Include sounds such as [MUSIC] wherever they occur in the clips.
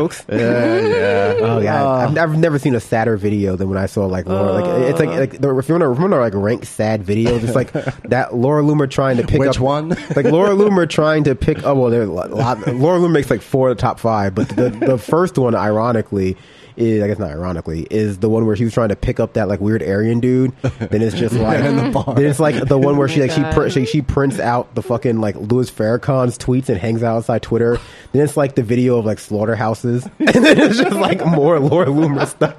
jokes. Yeah, yeah. Oh yeah, [LAUGHS] I've, I've never seen a sadder video than when I saw like Laura. like it's like uh. like the, if you want to remember like rank sad videos, it's like [LAUGHS] that Laura Loomer trying to pick Which up one? [LAUGHS] like Laura Loomer trying to pick. Oh well, there's a lot. Laura Loomer makes like four of the top five, but the the first one, ironically. Is, I guess not ironically, is the one where she was trying to pick up that like weird Aryan dude. Then it's just like in the bar. then it's like the one where oh she like she, pr- she she prints out the fucking like Louis Farrakhan's tweets and hangs out outside Twitter. Then it's like the video of like slaughterhouses, [LAUGHS] and then it's just like more Laura Loomer stuff.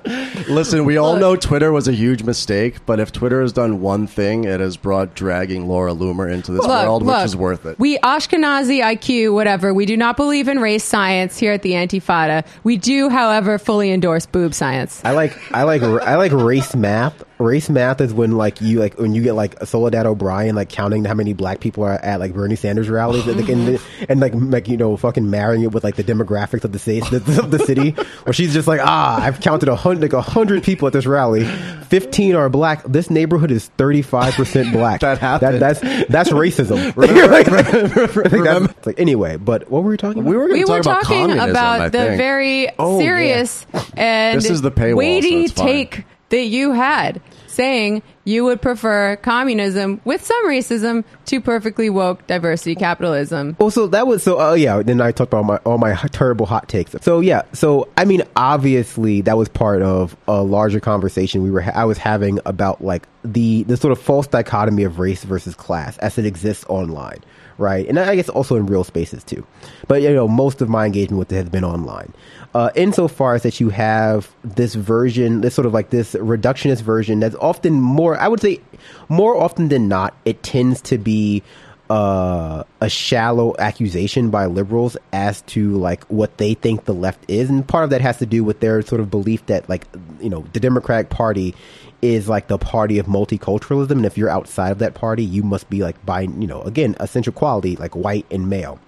Listen, we all know Twitter was a huge mistake, but if Twitter has done one thing, it has brought dragging Laura Loomer into this world, which is worth it. We Ashkenazi IQ, whatever. We do not believe in race science here at the Antifada. We do, however, fully endorse boob science. I like I like I like race math. Race math is when like you like when you get like Soledad O'Brien like counting how many black people are at like Bernie Sanders rallies and, and, [LAUGHS] and like like you know fucking marrying it with like the demographics of the city of the city [LAUGHS] where she's just like ah I've counted a hundred like a hundred people at this rally, fifteen are black. This neighborhood is thirty five percent black. [LAUGHS] That happened. that's that's racism. Like, I think that's- like anyway. But what were we talking about? we were going We to were talk about talking communism, about I the think. very Oh, serious and This is the paywall, so weighty it's fine. take that you had, saying you would prefer communism with some racism to perfectly woke diversity capitalism. Well, so that was so. Oh yeah. Then I talked about my all my terrible hot takes. So yeah. So I mean, obviously, that was part of a larger conversation we were I was having about like the the sort of false dichotomy of race versus class as it exists online, right? And I guess also in real spaces too. But you know, most of my engagement with it has been online. Uh, insofar as that you have this version, this sort of like this reductionist version that's often more, I would say, more often than not, it tends to be uh, a shallow accusation by liberals as to like what they think the left is, and part of that has to do with their sort of belief that like you know the Democratic Party is like the party of multiculturalism, and if you're outside of that party, you must be like by you know again essential quality like white and male.